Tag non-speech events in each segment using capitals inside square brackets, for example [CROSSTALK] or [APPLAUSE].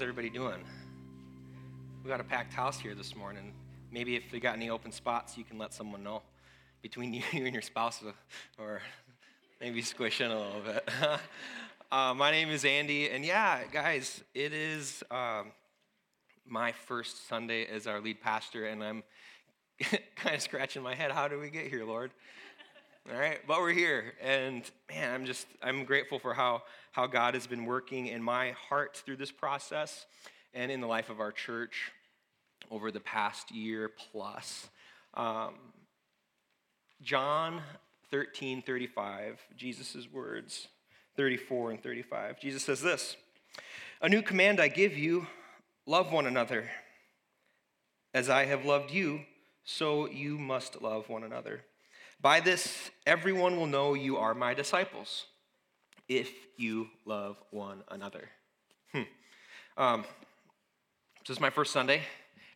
How's everybody doing? We got a packed house here this morning. Maybe if we got any open spots, you can let someone know between [LAUGHS] you and your spouse, or maybe squish in a little bit. [LAUGHS] uh, my name is Andy, and yeah, guys, it is um, my first Sunday as our lead pastor, and I'm [LAUGHS] kind of scratching my head. How did we get here, Lord? All right, but we're here, and man, I'm just I'm grateful for how how God has been working in my heart through this process, and in the life of our church over the past year plus. Um, John 13, 35, Jesus' words, 34 and 35. Jesus says this A new command I give you love one another. As I have loved you, so you must love one another. By this, everyone will know you are my disciples if you love one another. Hmm. Um, this is my first Sunday,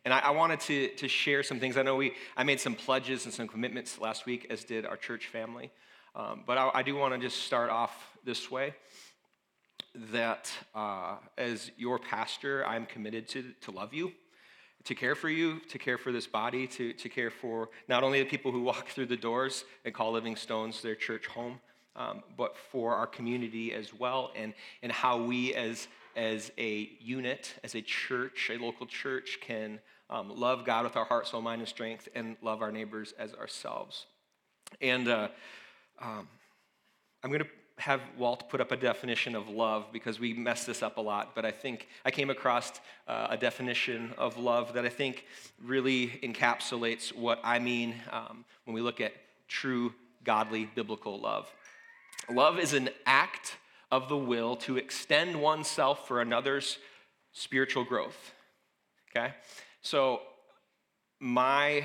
and I, I, wanted to, to share some things. I know we, I made some pledges and some commitments last week, as did our church family. Um, but I, I do want to just start off this way that uh, as your pastor, I'm committed to, to love you to care for you, to care for this body, to, to care for not only the people who walk through the doors and call Living Stones their church home, um, but for our community as well, and, and how we as, as a unit, as a church, a local church, can um, love God with our heart, soul, mind, and strength, and love our neighbors as ourselves. And uh, um, I'm going to have Walt put up a definition of love because we mess this up a lot, but I think I came across uh, a definition of love that I think really encapsulates what I mean um, when we look at true, godly, biblical love. Love is an act of the will to extend oneself for another's spiritual growth. Okay? So, my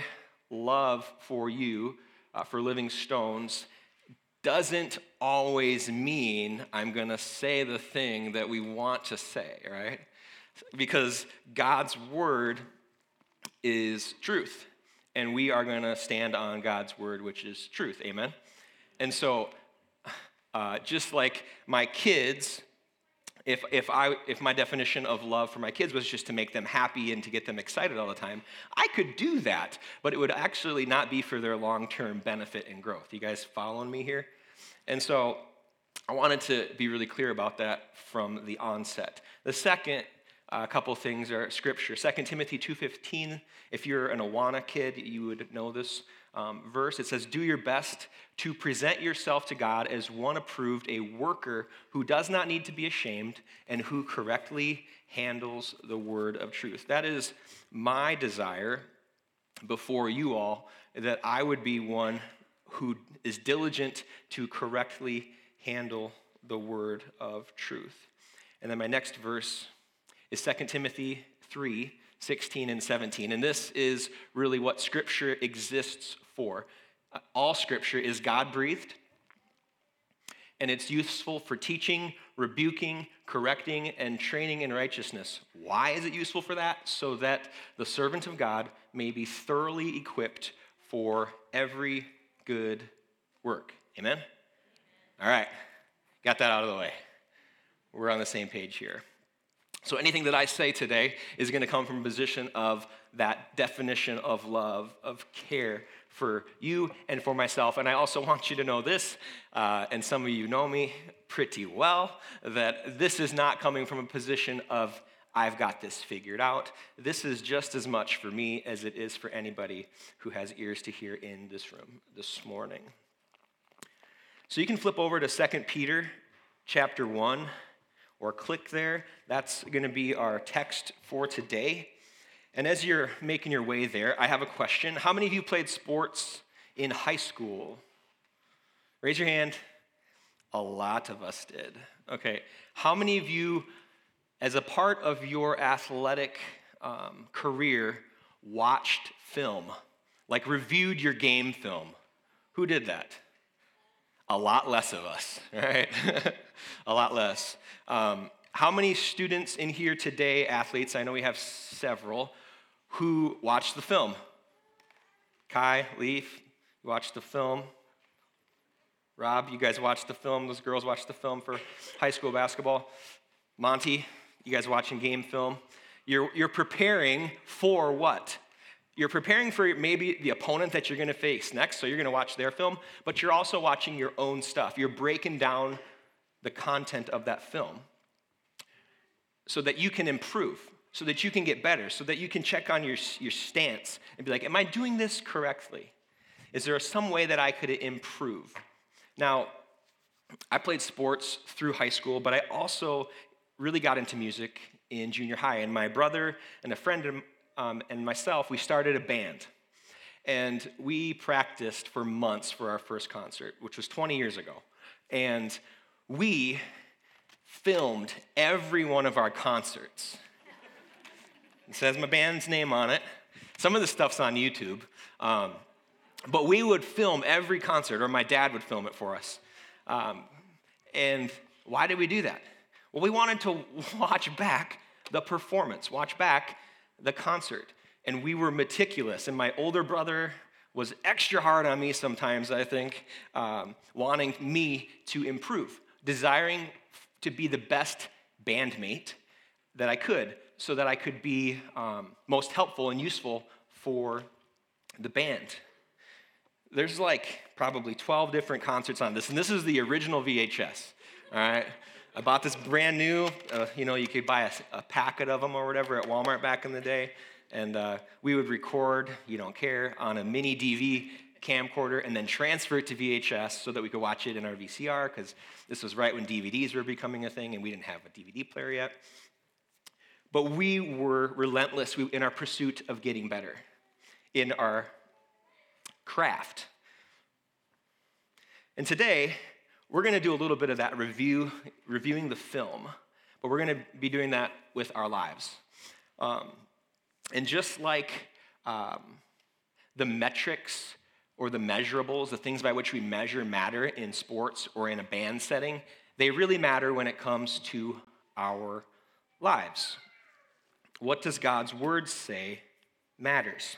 love for you, uh, for Living Stones, doesn't always mean I'm going to say the thing that we want to say, right? Because God's word is truth, and we are going to stand on God's word, which is truth. Amen? And so, uh, just like my kids, if, if, I, if my definition of love for my kids was just to make them happy and to get them excited all the time, I could do that, but it would actually not be for their long term benefit and growth. You guys following me here? And so I wanted to be really clear about that from the onset. The second uh, couple things are scripture. 2 Timothy 2.15, if you're an Awana kid, you would know this um, verse. It says, do your best to present yourself to God as one approved, a worker who does not need to be ashamed and who correctly handles the word of truth. That is my desire before you all, that I would be one who is diligent to correctly handle the word of truth. And then my next verse is 2 Timothy 3 16 and 17. And this is really what Scripture exists for. All Scripture is God breathed, and it's useful for teaching, rebuking, correcting, and training in righteousness. Why is it useful for that? So that the servant of God may be thoroughly equipped for every good work. Amen? All right, got that out of the way. We're on the same page here. So anything that I say today is going to come from a position of that definition of love, of care for you and for myself. And I also want you to know this, uh, and some of you know me pretty well, that this is not coming from a position of I've got this figured out. This is just as much for me as it is for anybody who has ears to hear in this room this morning. So you can flip over to 2 Peter chapter 1 or click there. That's going to be our text for today. And as you're making your way there, I have a question. How many of you played sports in high school? Raise your hand. A lot of us did. Okay. How many of you as a part of your athletic um, career, watched film, like reviewed your game film. Who did that? A lot less of us, [LAUGHS] right? a lot less. Um, how many students in here today, athletes, I know we have several, who watched the film? Kai, Leaf, watched the film. Rob, you guys watched the film. Those girls watched the film for high school basketball. Monty, you guys watching game film. You're, you're preparing for what? You're preparing for maybe the opponent that you're going to face next, so you're going to watch their film, but you're also watching your own stuff. You're breaking down the content of that film so that you can improve, so that you can get better, so that you can check on your, your stance and be like, Am I doing this correctly? Is there some way that I could improve? Now, I played sports through high school, but I also really got into music in junior high. And my brother and a friend um, and myself, we started a band. And we practiced for months for our first concert, which was 20 years ago. And we filmed every one of our concerts. It says my band's name on it. Some of the stuff's on YouTube. Um, but we would film every concert, or my dad would film it for us. Um, and why did we do that? Well, we wanted to [LAUGHS] watch back the performance, watch back the concert. And we were meticulous. And my older brother was extra hard on me sometimes, I think, um, wanting me to improve, desiring to be the best bandmate that I could so that I could be um, most helpful and useful for the band. There's like probably 12 different concerts on this, and this is the original VHS, all right? I bought this brand new, uh, you know, you could buy a, a, packet of them or whatever at Walmart back in the day, and uh, we would record, you don't care, on a mini DV camcorder and then transfer it to VHS so that we could watch it in our VCR because this was right when DVDs were becoming a thing and we didn't have a DVD player yet. But we were relentless in our pursuit of getting better in our craft. And today, we're going to do a little bit of that review, reviewing the film, but we're going to be doing that with our lives. Um, and just like um, the metrics or the measurables, the things by which we measure matter in sports or in a band setting, they really matter when it comes to our lives. What does God's word say matters?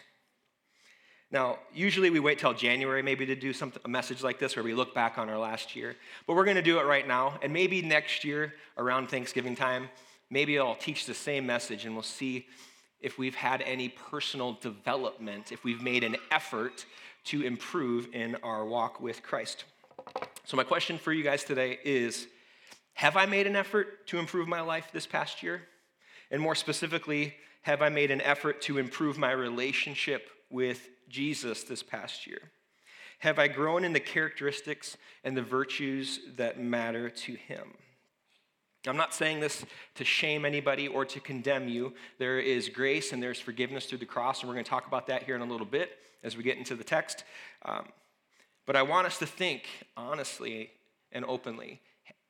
Now, usually we wait till January maybe to do some, a message like this where we look back on our last year, but we're going to do it right now. And maybe next year around Thanksgiving time, maybe I'll teach the same message and we'll see if we've had any personal development, if we've made an effort to improve in our walk with Christ. So, my question for you guys today is Have I made an effort to improve my life this past year? And more specifically, have I made an effort to improve my relationship with Jesus this past year? Have I grown in the characteristics and the virtues that matter to him? I'm not saying this to shame anybody or to condemn you. There is grace and there's forgiveness through the cross, and we're going to talk about that here in a little bit as we get into the text. Um, but I want us to think honestly and openly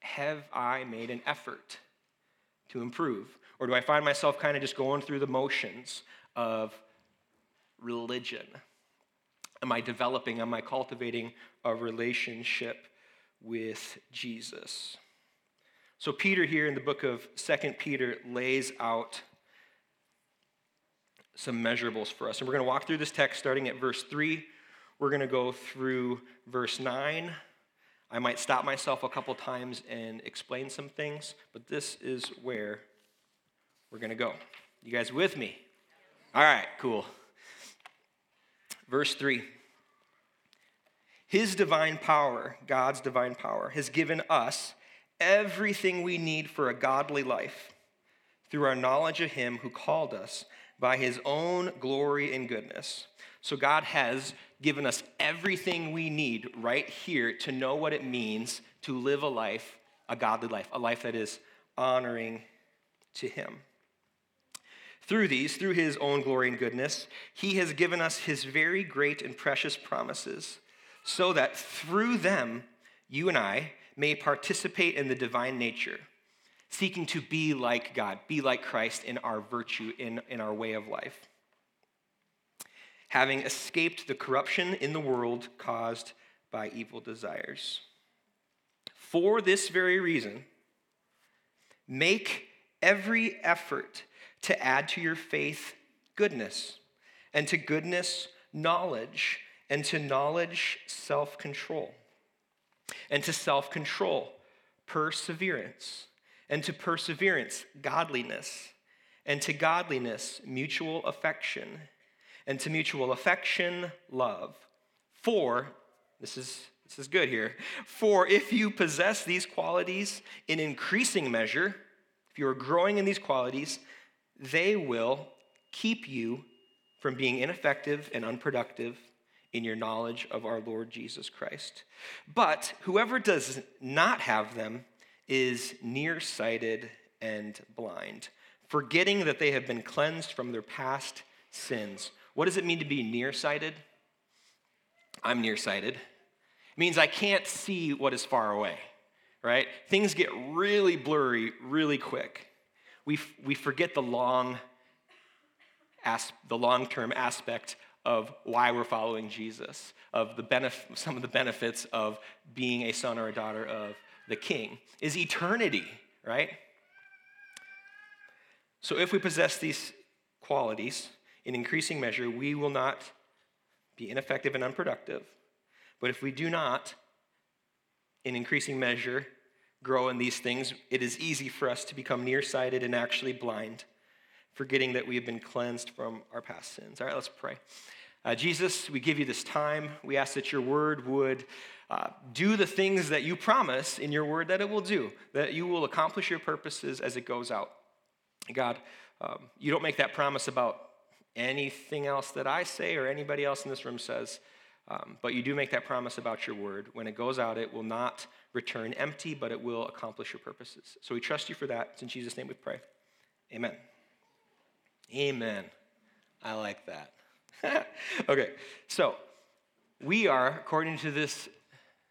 have I made an effort to improve? Or do I find myself kind of just going through the motions of religion? Am I developing, am I cultivating a relationship with Jesus? So, Peter here in the book of Second Peter lays out some measurables for us. And we're going to walk through this text starting at verse 3. We're going to go through verse 9. I might stop myself a couple times and explain some things, but this is where we're going to go. You guys with me? All right, cool. Verse 3 His divine power, God's divine power, has given us everything we need for a godly life through our knowledge of Him who called us by His own glory and goodness. So, God has given us everything we need right here to know what it means to live a life, a godly life, a life that is honoring to Him. Through these, through his own glory and goodness, he has given us his very great and precious promises, so that through them, you and I may participate in the divine nature, seeking to be like God, be like Christ in our virtue, in, in our way of life. Having escaped the corruption in the world caused by evil desires. For this very reason, make every effort to add to your faith goodness, and to goodness, knowledge, and to knowledge, self control. and to self control, perseverance, and to perseverance, godliness, and to godliness, mutual affection, and to mutual affection, love. For, this is, this is good here, for if you possess these qualities in increasing measure, if you are growing in these qualities, they will keep you from being ineffective and unproductive in your knowledge of our Lord Jesus Christ. But whoever does not have them is nearsighted and blind, forgetting that they have been cleansed from their past sins. What does it mean to be nearsighted? I'm nearsighted. It means I can't see what is far away, right? Things get really blurry really quick. We, we forget the long, as, the long-term aspect of why we're following Jesus, of the benef- some of the benefits of being a son or a daughter of the king, is eternity, right? So if we possess these qualities in increasing measure, we will not be ineffective and unproductive. But if we do not, in increasing measure, grow in these things, it is easy for us to become nearsighted and actually blind forgetting that we have been cleansed from our past sins. All right, let's pray. Uh, Jesus, we give you this time. We ask that your word would uh, do the things that you promise in your word that it will do, that you will accomplish your purposes as it goes out. God, um, you don't make that promise about anything else that I say or anybody else in this room says, um, but you do make that promise about your word. When it goes out, it will not return empty, but it will accomplish your purposes. So we trust you for that. It's in Jesus' name we pray. Amen. Amen. I like that. [LAUGHS] okay, so we are, according to this,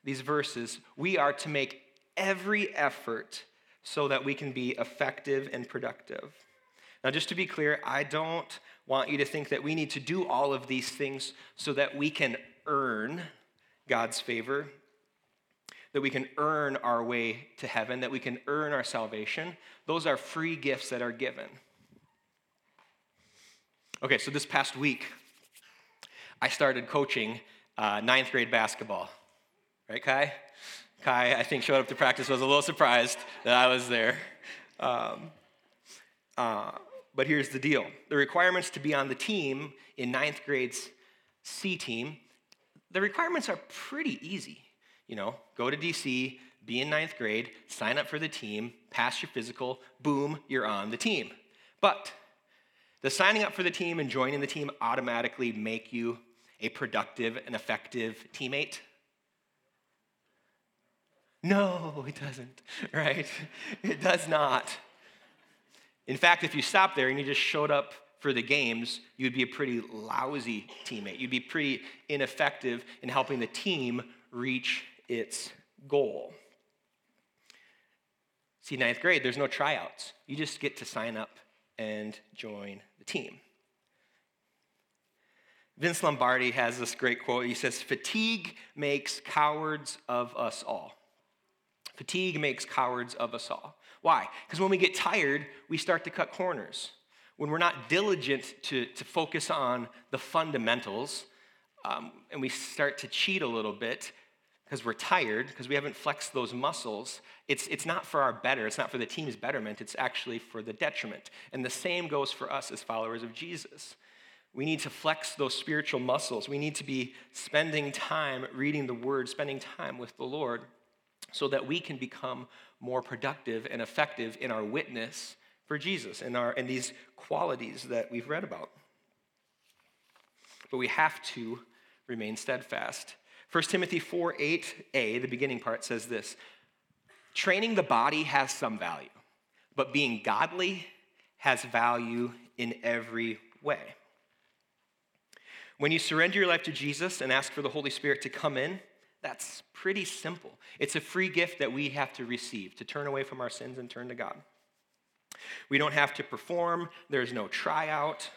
these verses, we are to make every effort so that we can be effective and productive. Now, just to be clear, I don't want you to think that we need to do all of these things so that we can earn God's favor, that we can earn our way to heaven, that we can earn our salvation. Those are free gifts that are given. Okay, so this past week, I started coaching uh, ninth grade basketball. Right, Kai? Kai, I think, showed up to practice, was a little surprised that I was there. Um, uh, but here's the deal the requirements to be on the team in ninth grade's C team, the requirements are pretty easy. You know, go to DC, be in ninth grade, sign up for the team, pass your physical, boom, you're on the team. But the signing up for the team and joining the team automatically make you a productive and effective teammate? No, it doesn't, [LAUGHS] right? It does not. In fact, if you stopped there and you just showed up for the games, you'd be a pretty lousy teammate. You'd be pretty ineffective in helping the team reach its goal. See, ninth grade, there's no tryouts. You just get to sign up and join the team. Vince Lombardi has this great quote. He says, Fatigue makes cowards of us all. Fatigue makes cowards of us all. Why? Because when we get tired, we start to cut corners. When we're not diligent to, to focus on the fundamentals, um, and we start to cheat a little bit, because we're tired, because we haven't flexed those muscles, it's, it's not for our better. It's not for the team's betterment. It's actually for the detriment. And the same goes for us as followers of Jesus. We need to flex those spiritual muscles. We need to be spending time reading the Word, spending time with the Lord, so that we can become more productive and effective in our witness for Jesus and, our, and these qualities that we've read about. But we have to remain steadfast. 1 Timothy 4 8a, the beginning part, says this Training the body has some value, but being godly has value in every way. When you surrender your life to Jesus and ask for the Holy Spirit to come in, that's pretty simple. It's a free gift that we have to receive to turn away from our sins and turn to God. We don't have to perform, there's no tryout.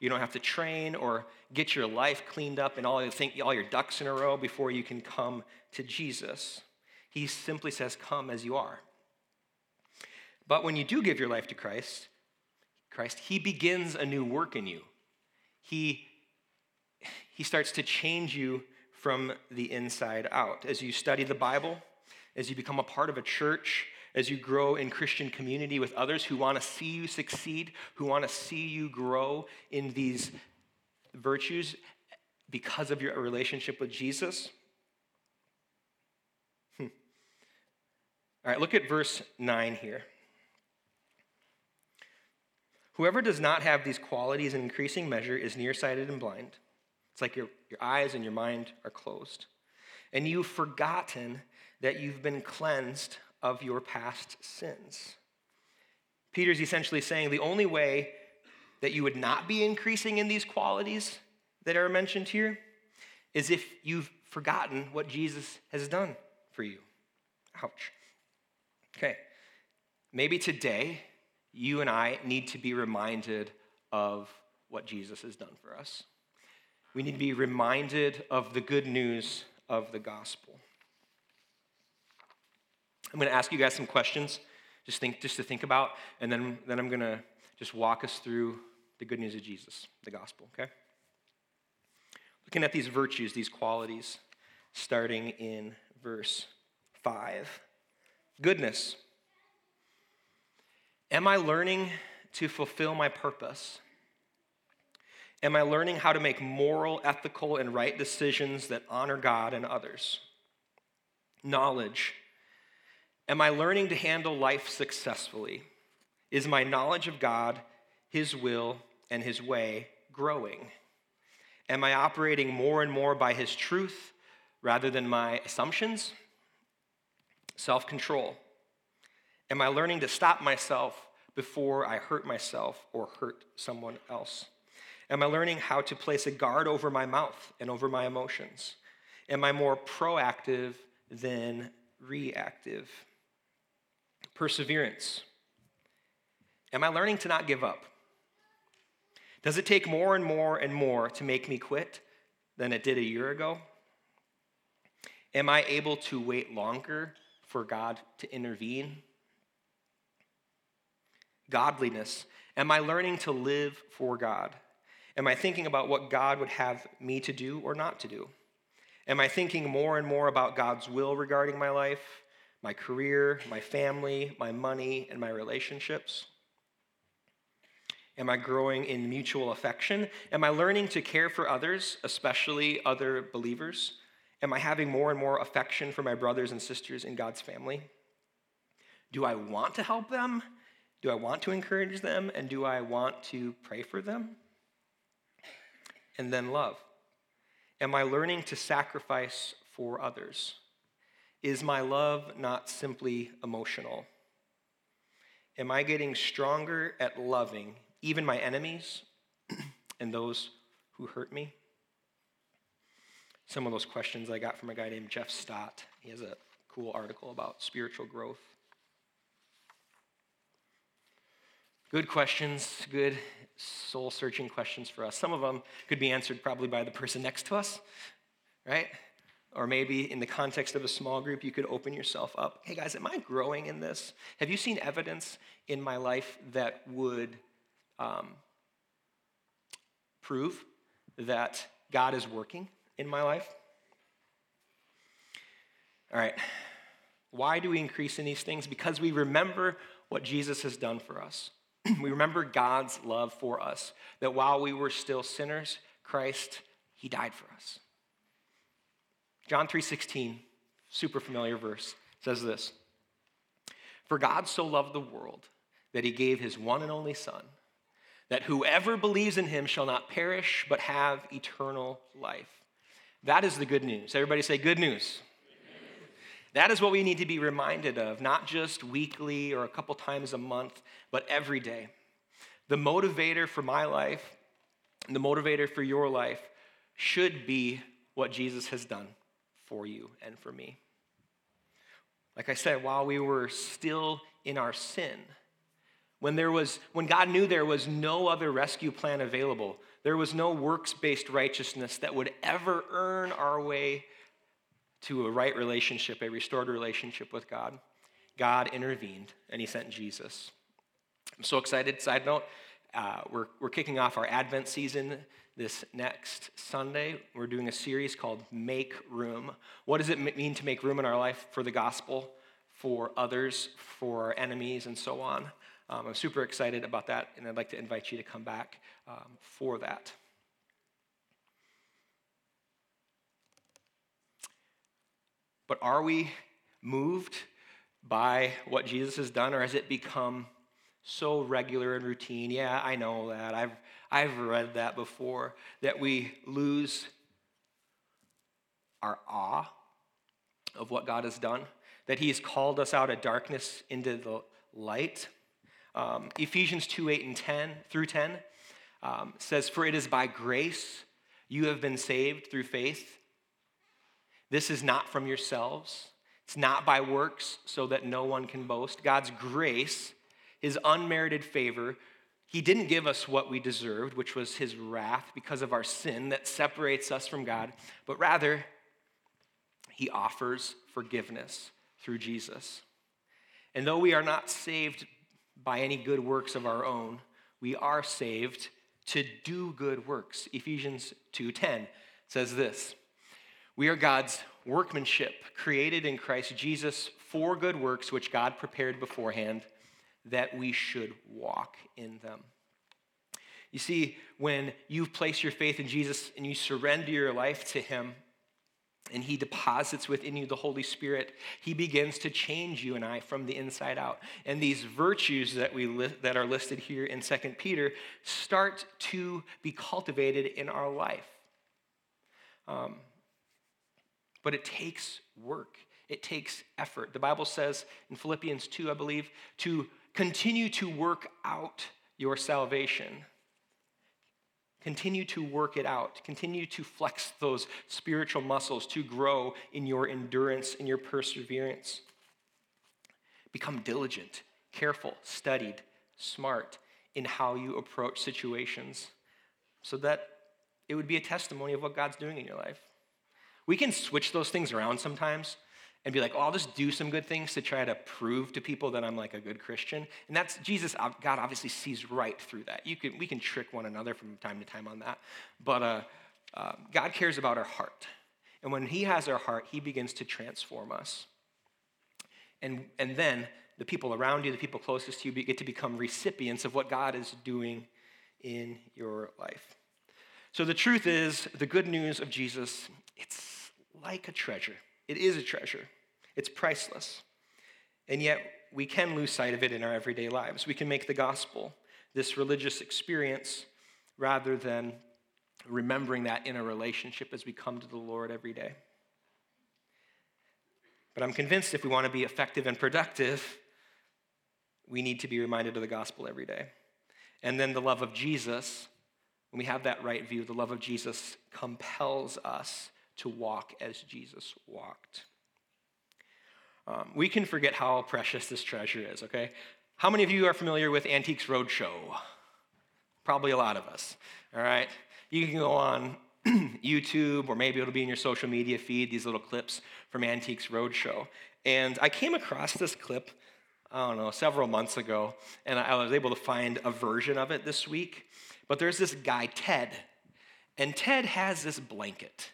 You don't have to train or get your life cleaned up and all, all your ducks in a row before you can come to Jesus. He simply says, Come as you are. But when you do give your life to Christ, Christ, He begins a new work in you. He, he starts to change you from the inside out. As you study the Bible, as you become a part of a church, as you grow in Christian community with others who want to see you succeed, who want to see you grow in these virtues because of your relationship with Jesus. Hmm. All right, look at verse 9 here. Whoever does not have these qualities in increasing measure is nearsighted and blind. It's like your, your eyes and your mind are closed. And you've forgotten that you've been cleansed of your past sins. Peter's essentially saying the only way that you would not be increasing in these qualities that are mentioned here is if you've forgotten what Jesus has done for you. Ouch. Okay. Maybe today you and I need to be reminded of what Jesus has done for us. We need to be reminded of the good news of the gospel. I'm going to ask you guys some questions, just think, just to think about, and then, then I'm going to just walk us through the good news of Jesus, the gospel. Okay? Looking at these virtues, these qualities, starting in verse five. Goodness. Am I learning to fulfill my purpose? Am I learning how to make moral, ethical, and right decisions that honor God and others? Knowledge. Am I learning to handle life successfully? Is my knowledge of God, His will, and His way growing? Am I operating more and more by His truth rather than my assumptions? Self control. Am I learning to stop myself before I hurt myself or hurt someone else? Am I learning how to place a guard over my mouth and over my emotions? Am I more proactive than reactive? Perseverance. Am I learning to not give up? Does it take more and more and more to make me quit than it did a year ago? Am I able to wait longer for God to intervene? Godliness. Am I learning to live for God? Am I thinking about what God would have me to do or not to do? Am I thinking more and more about God's will regarding my life, my career, my family, my money, and my relationships? Am I growing in mutual affection? Am I learning to care for others, especially other believers? Am I having more and more affection for my brothers and sisters in God's family? Do I want to help them? Do I want to encourage them? And do I want to pray for them? And then love. Am I learning to sacrifice for others? Is my love not simply emotional? Am I getting stronger at loving even my enemies [CLEARS THROAT] and those who hurt me? Some of those questions I got from a guy named Jeff Stott. He has a cool article about spiritual growth. Good questions, good soul searching questions for us. Some of them could be answered probably by the person next to us, right? Or maybe in the context of a small group, you could open yourself up. Hey guys, am I growing in this? Have you seen evidence in my life that would um, prove that God is working in my life? All right. Why do we increase in these things? Because we remember what Jesus has done for us. [CLEARS THROAT] we remember God's love for us, that while we were still sinners, Christ, he died for us. John 3:16, super familiar verse, says this. For God so loved the world that he gave his one and only son, that whoever believes in him shall not perish but have eternal life. That is the good news. Everybody say good news. That is what we need to be reminded of, not just weekly or a couple times a month, but every day. The motivator for my life, the motivator for your life, should be what Jesus has done for you and for me. Like I said, while we were still in our sin, when there was when God knew there was no other rescue plan available, there was no works-based righteousness that would ever earn our way to a right relationship, a restored relationship with God, God intervened and he sent Jesus. I'm so excited. Side note, uh, we're, we're kicking off our Advent season this next Sunday. We're doing a series called Make Room. What does it mean to make room in our life for the gospel, for others, for our enemies, and so on? Um, I'm super excited about that, and I'd like to invite you to come back um, for that. But are we moved by what Jesus has done, or has it become so regular and routine? Yeah, I know that. I've, I've read that before, that we lose our awe of what God has done, that He's called us out of darkness into the light. Um, Ephesians 2 8 and 10 through 10 um, says, For it is by grace you have been saved through faith this is not from yourselves. It's not by works so that no one can boast. God's grace, his unmerited favor, he didn't give us what we deserved, which was his wrath because of our sin that separates us from God, but rather, he offers forgiveness through Jesus. And though we are not saved by any good works of our own, we are saved to do good works. Ephesians 2:10 says this. We are God's workmanship, created in Christ Jesus for good works, which God prepared beforehand that we should walk in them. You see, when you place your faith in Jesus and you surrender your life to Him, and he deposits within you the Holy Spirit, he begins to change you and I from the inside out. And these virtues that, we li- that are listed here in 2 Peter start to be cultivated in our life. Um, but it takes work, it takes effort. The Bible says in Philippians 2, I believe, to continue to work out your salvation. Continue to work it out. Continue to flex those spiritual muscles to grow in your endurance and your perseverance. Become diligent, careful, studied, smart in how you approach situations so that it would be a testimony of what God's doing in your life. We can switch those things around sometimes and be like, oh, I'll just do some good things to try to prove to people that I'm like a good Christian. And that's Jesus, God obviously sees right through that. You can, we can trick one another from time to time on that. But uh, uh, God cares about our heart. And when He has our heart, He begins to transform us. And, and then the people around you, the people closest to you, get to become recipients of what God is doing in your life. So the truth is, the good news of Jesus, it's like a treasure. It is a treasure, it's priceless. And yet, we can lose sight of it in our everyday lives. We can make the gospel this religious experience rather than remembering that in a relationship as we come to the Lord every day. But I'm convinced if we want to be effective and productive, we need to be reminded of the gospel every day. And then the love of Jesus, when we have that right view, the love of Jesus compels us to walk as Jesus walked. Um, we can forget how precious this treasure is, okay? How many of you are familiar with Antiques Roadshow? Probably a lot of us, all right? You can go on [CLEARS THROAT] YouTube or maybe it'll be in your social media feed, these little clips from Antiques Roadshow. And I came across this clip, I don't know, several months ago, and I was able to find a version of it this week. But there's this guy, Ted, and Ted has this blanket.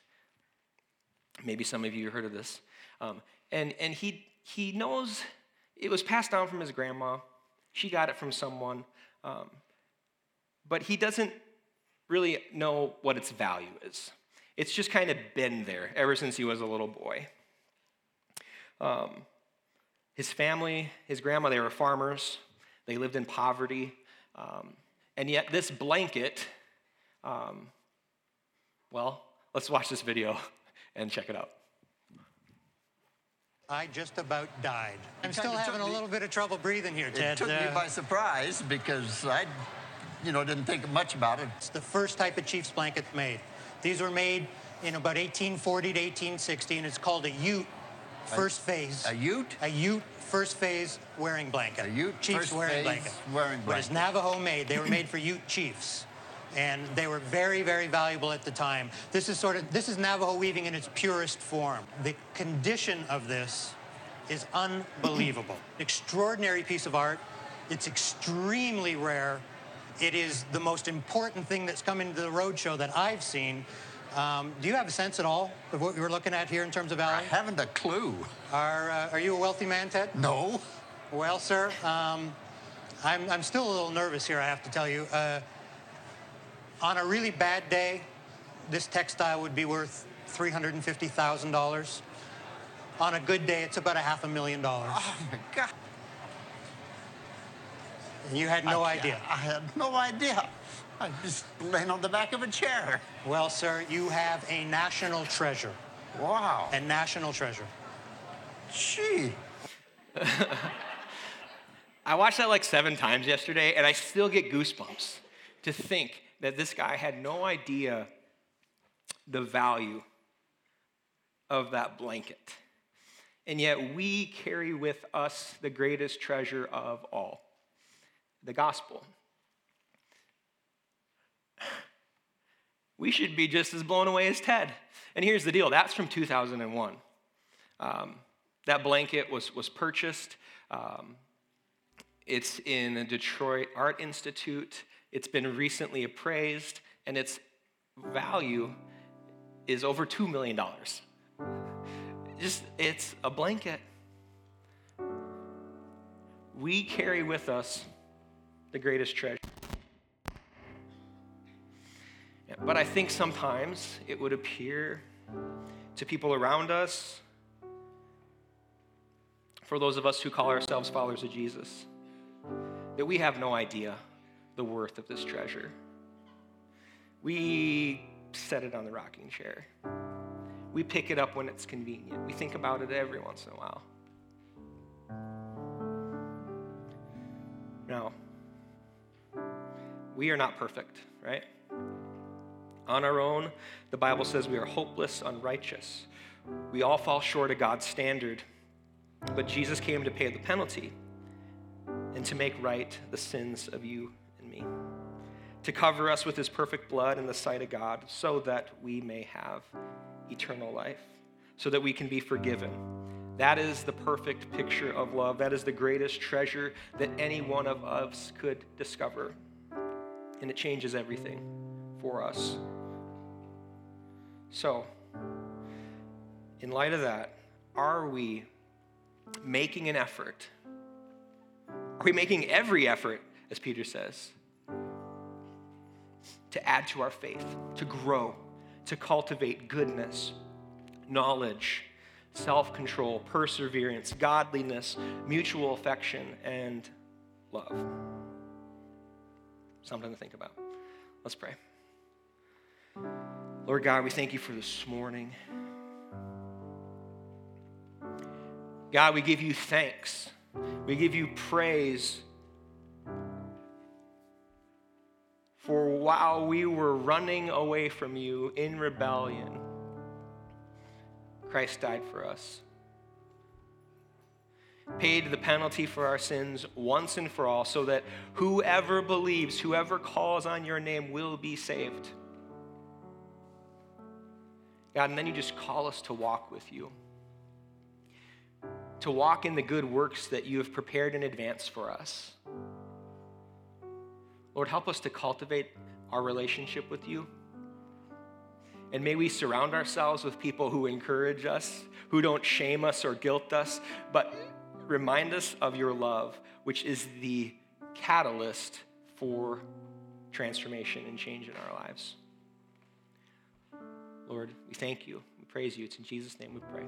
Maybe some of you heard of this. Um, and and he, he knows it was passed down from his grandma. She got it from someone. Um, but he doesn't really know what its value is. It's just kind of been there ever since he was a little boy. Um, his family, his grandma, they were farmers. They lived in poverty. Um, and yet, this blanket, um, well, let's watch this video [LAUGHS] and check it out. I just about died. I'm still having a little bit of trouble breathing here, Ted. It took uh, me by surprise because I, you know, didn't think much about it. It's the first type of Chiefs blanket made. These were made in about 1840 to 1860, and it's called a Ute first phase. A Ute? A Ute first phase wearing blanket. A Ute Chiefs first wearing phase blanket. wearing blanket. But it's. Navajo made. They were made for Ute Chiefs and they were very, very valuable at the time. This is sort of this is Navajo weaving in its purest form. The condition of this is unbelievable. [CLEARS THROAT] Extraordinary piece of art. It's extremely rare. it is the most important thing that's come into the roadshow that I've seen. Um, do you have a sense at all of what we're looking at here in terms of value? I haven't a clue. Are, uh, are you a wealthy man, Ted? No. Well, sir, um, I'm, I'm still a little nervous here, I have to tell you. Uh, on a really bad day, this textile would be worth $350,000. On a good day, it's about a half a million dollars. Oh my God. And you had no I, idea. I had no idea. I was just laying on the back of a chair. Well, sir, you have a national treasure. Wow. A national treasure. Gee. [LAUGHS] I watched that like seven times yesterday, and I still get goosebumps to think that this guy had no idea the value of that blanket. And yet we carry with us the greatest treasure of all the gospel. We should be just as blown away as Ted. And here's the deal that's from 2001. Um, that blanket was, was purchased. Um, it's in the Detroit Art Institute. It's been recently appraised, and its value is over $2 million. Just, it's a blanket. We carry with us the greatest treasure. But I think sometimes it would appear to people around us, for those of us who call ourselves followers of Jesus, that we have no idea the worth of this treasure. We set it on the rocking chair. We pick it up when it's convenient. We think about it every once in a while. Now, we are not perfect, right? On our own, the Bible says we are hopeless, unrighteous. We all fall short of God's standard. But Jesus came to pay the penalty and to make right the sins of you to cover us with his perfect blood in the sight of God, so that we may have eternal life, so that we can be forgiven. That is the perfect picture of love. That is the greatest treasure that any one of us could discover. And it changes everything for us. So, in light of that, are we making an effort? Are we making every effort, as Peter says, to add to our faith, to grow, to cultivate goodness, knowledge, self control, perseverance, godliness, mutual affection, and love? Something to think about. Let's pray. Lord God, we thank you for this morning. God, we give you thanks. We give you praise for while we were running away from you in rebellion, Christ died for us. Paid the penalty for our sins once and for all, so that whoever believes, whoever calls on your name will be saved. God, and then you just call us to walk with you to walk in the good works that you have prepared in advance for us. Lord, help us to cultivate our relationship with you. And may we surround ourselves with people who encourage us, who don't shame us or guilt us, but remind us of your love, which is the catalyst for transformation and change in our lives. Lord, we thank you. We praise you. It's in Jesus' name we pray.